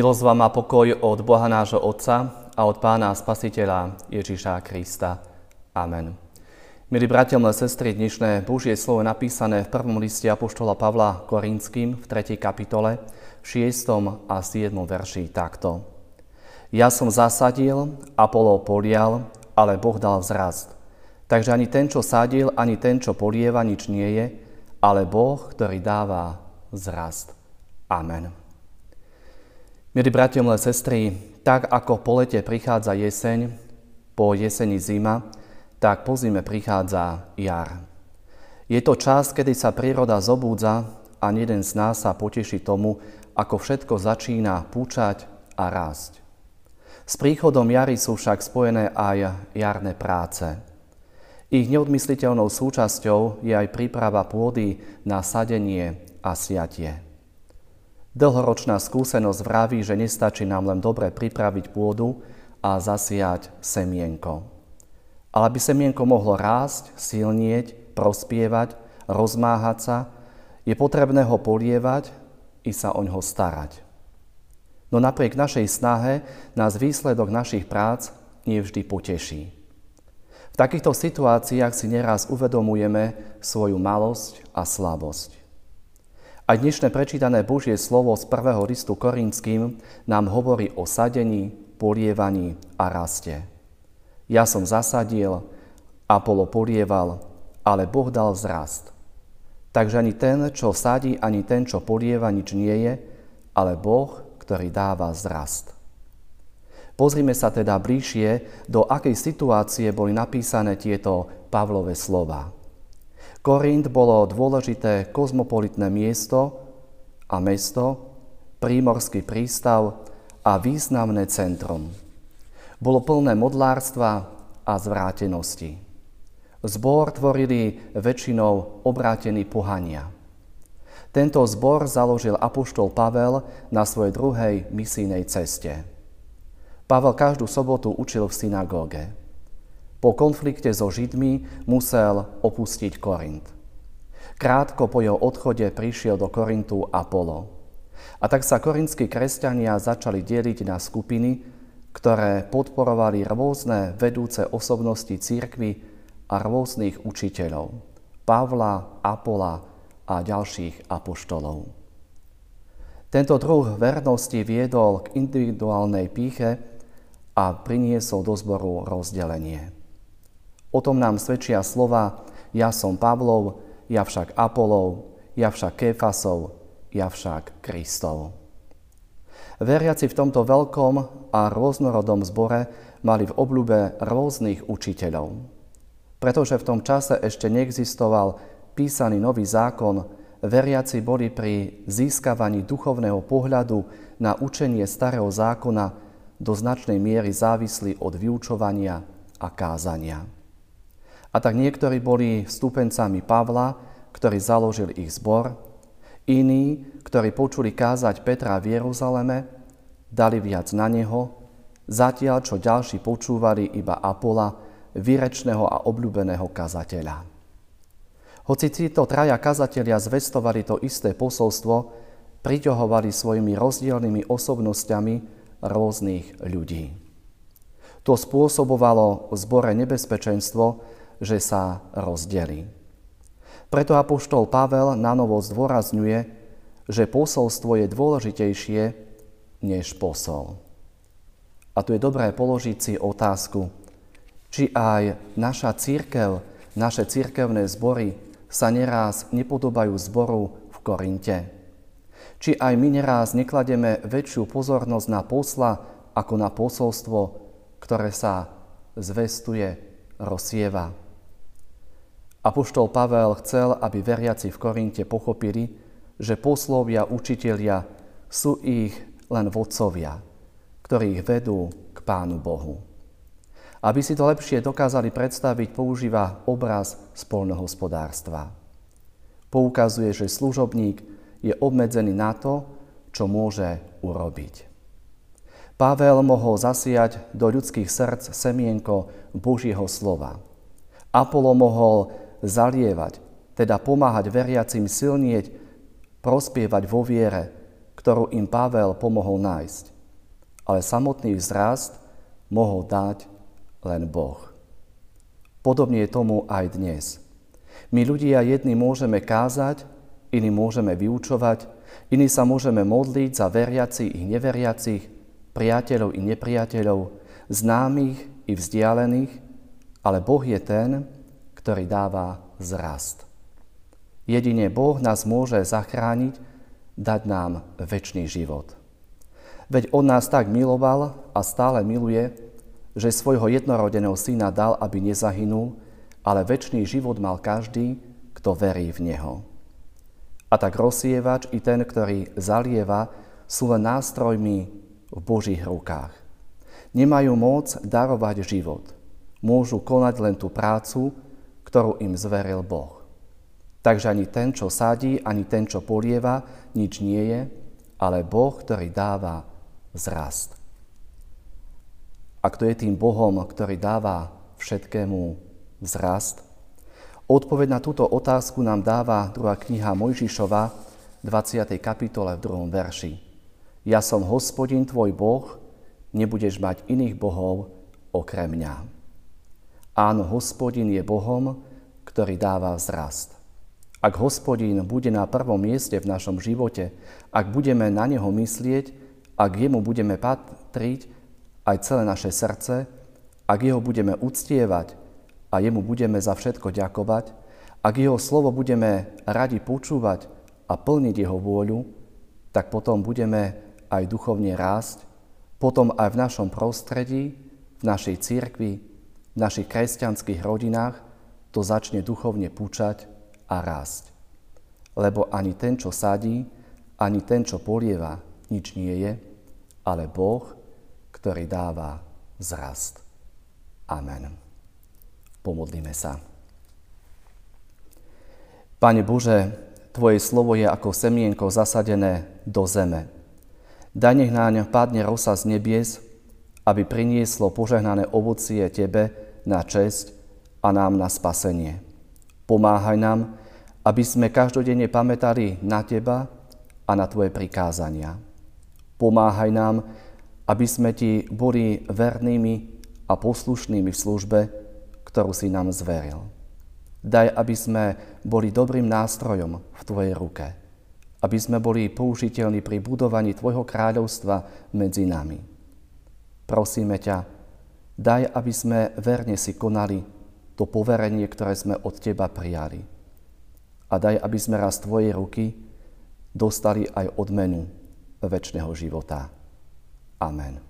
Milosť vám a pokoj od Boha nášho Otca a od Pána Spasiteľa Ježíša Krista. Amen. Milí bratia, milé sestry, dnešné Božie slovo napísané v prvom liste Apoštola Pavla Korinským v 3. kapitole, v 6. a 7. verši takto. Ja som zasadil, Apollo polial, ale Boh dal vzrast. Takže ani ten, čo sadil, ani ten, čo polieva, nič nie je, ale Boh, ktorý dáva vzrast. Amen. Milí bratia, milé sestry, tak ako po lete prichádza jeseň, po jeseni zima, tak po zime prichádza jar. Je to čas, kedy sa príroda zobúdza a jeden z nás sa poteší tomu, ako všetko začína púčať a rásť. S príchodom jary sú však spojené aj jarné práce. Ich neodmysliteľnou súčasťou je aj príprava pôdy na sadenie a siatie. Dlhoročná skúsenosť vraví, že nestačí nám len dobre pripraviť pôdu a zasiať semienko. Ale aby semienko mohlo rásť, silnieť, prospievať, rozmáhať sa, je potrebné ho polievať i sa oňho starať. No napriek našej snahe nás výsledok našich prác nevždy poteší. V takýchto situáciách si neraz uvedomujeme svoju malosť a slabosť. Aj dnešné prečítané Božie slovo z prvého listu Korinským nám hovorí o sadení, polievaní a raste. Ja som zasadil, Apollo polieval, ale Boh dal vzrast. Takže ani ten, čo sadí, ani ten, čo polieva, nič nie je, ale Boh, ktorý dáva zrast. Pozrime sa teda bližšie, do akej situácie boli napísané tieto Pavlové slova. Korint bolo dôležité kozmopolitné miesto a mesto, prímorský prístav a významné centrum. Bolo plné modlárstva a zvrátenosti. Zbor tvorili väčšinou obrátení pohania. Tento zbor založil apoštol Pavel na svojej druhej misijnej ceste. Pavel každú sobotu učil v synagóge. Po konflikte so Židmi musel opustiť Korint. Krátko po jeho odchode prišiel do Korintu Apollo. A tak sa korintskí kresťania začali deliť na skupiny, ktoré podporovali rôzne vedúce osobnosti církvy a rôznych učiteľov. Pavla, Apola a ďalších apoštolov. Tento druh vernosti viedol k individuálnej píche a priniesol do zboru rozdelenie. O tom nám svedčia slova ja som Pavlov, ja však Apolov, ja však Kéfasov, ja však Kristov. Veriaci v tomto veľkom a rôznorodom zbore mali v obľúbe rôznych učiteľov. Pretože v tom čase ešte neexistoval písaný nový zákon, veriaci boli pri získavaní duchovného pohľadu na učenie starého zákona do značnej miery závislí od vyučovania a kázania. A tak niektorí boli stúpencami Pavla, ktorý založil ich zbor, iní, ktorí počuli kázať Petra v Jeruzaleme, dali viac na neho, zatiaľ čo ďalší počúvali iba Apola, výrečného a obľúbeného kazateľa. Hoci títo traja kazatelia zvestovali to isté posolstvo, priťahovali svojimi rozdielnymi osobnosťami rôznych ľudí. To spôsobovalo v zbore nebezpečenstvo, že sa rozdelí. Preto apoštol Pavel na novo zdôrazňuje, že posolstvo je dôležitejšie než posol. A tu je dobré položiť si otázku, či aj naša církev, naše církevné zbory sa neraz nepodobajú zboru v Korinte. Či aj my neraz neklademe väčšiu pozornosť na posla ako na posolstvo, ktoré sa zvestuje, rozsieva. Apoštol Pavel chcel, aby veriaci v Korinte pochopili, že poslovia učitelia sú ich len vodcovia, ktorí ich vedú k Pánu Bohu. Aby si to lepšie dokázali predstaviť, používa obraz spolnohospodárstva. Poukazuje, že služobník je obmedzený na to, čo môže urobiť. Pavel mohol zasiať do ľudských srdc semienko Božieho slova. Apollo mohol zalievať, teda pomáhať veriacim silnieť, prospievať vo viere, ktorú im Pavel pomohol nájsť. Ale samotný vzrast mohol dať len Boh. Podobne je tomu aj dnes. My ľudia jedni môžeme kázať, iní môžeme vyučovať, iní sa môžeme modliť za veriacich i neveriacich, priateľov i nepriateľov, známych i vzdialených, ale Boh je ten, ktorý dáva zrast. Jedine Boh nás môže zachrániť, dať nám väčší život. Veď On nás tak miloval a stále miluje, že svojho jednorodeného syna dal, aby nezahynul, ale väčší život mal každý, kto verí v Neho. A tak rozsievač i ten, ktorý zalieva, sú len nástrojmi v Božích rukách. Nemajú moc darovať život. Môžu konať len tú prácu, ktorú im zveril Boh. Takže ani ten, čo sadí, ani ten, čo polieva, nič nie je, ale Boh, ktorý dáva zrast. A kto je tým Bohom, ktorý dáva všetkému vzrast? Odpoveď na túto otázku nám dáva druhá kniha Mojžišova, 20. kapitole v druhom verši. Ja som hospodin tvoj Boh, nebudeš mať iných bohov okrem mňa. Áno, hospodin je Bohom, ktorý dáva vzrast. Ak hospodin bude na prvom mieste v našom živote, ak budeme na neho myslieť, ak jemu budeme patriť, aj celé naše srdce, ak jeho budeme uctievať a jemu budeme za všetko ďakovať, ak jeho slovo budeme radi počúvať a plniť jeho vôľu, tak potom budeme aj duchovne rásť, potom aj v našom prostredí, v našej církvi, v našich kresťanských rodinách to začne duchovne púčať a rásť. Lebo ani ten, čo sadí, ani ten, čo polieva, nič nie je, ale Boh, ktorý dáva zrast. Amen. Pomodlíme sa. Pane Bože, Tvoje slovo je ako semienko zasadené do zeme. Daj nech náň padne rosa z nebies, aby prinieslo požehnané ovocie Tebe na česť a nám na spasenie. Pomáhaj nám, aby sme každodenne pamätali na Teba a na Tvoje prikázania. Pomáhaj nám, aby sme Ti boli vernými a poslušnými v službe, ktorú si nám zveril. Daj, aby sme boli dobrým nástrojom v Tvojej ruke, aby sme boli použiteľní pri budovaní Tvojho kráľovstva medzi nami. Prosíme ťa, daj, aby sme verne si konali to poverenie, ktoré sme od Teba prijali. A daj, aby sme raz Tvojej ruky dostali aj odmenu väčšného života. Amen.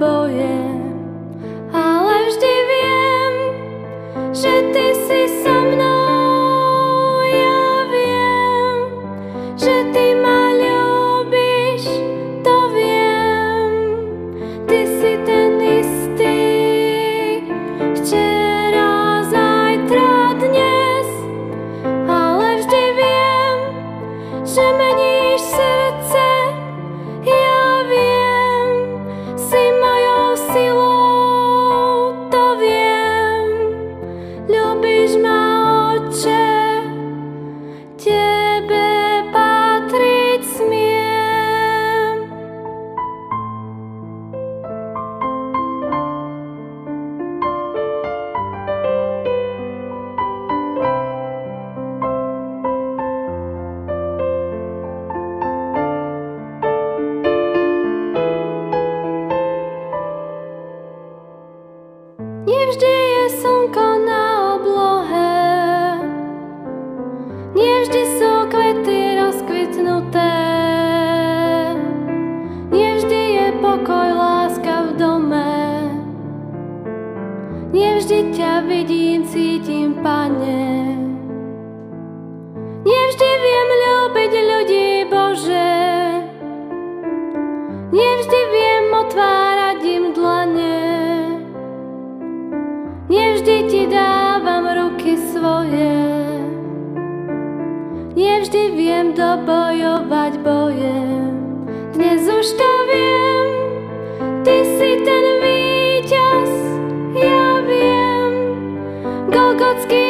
dobojovať boje. Nevždy ťa vidím, cítim, Pane. Nevždy viem ľúbiť ľudí, Bože. Nevždy viem otvárať im dlane. Nevždy ti dávam ruky svoje. Nevždy viem dobojovať boje. Dnes už to viem, ty si ten víťaz, ja viem. Golgotský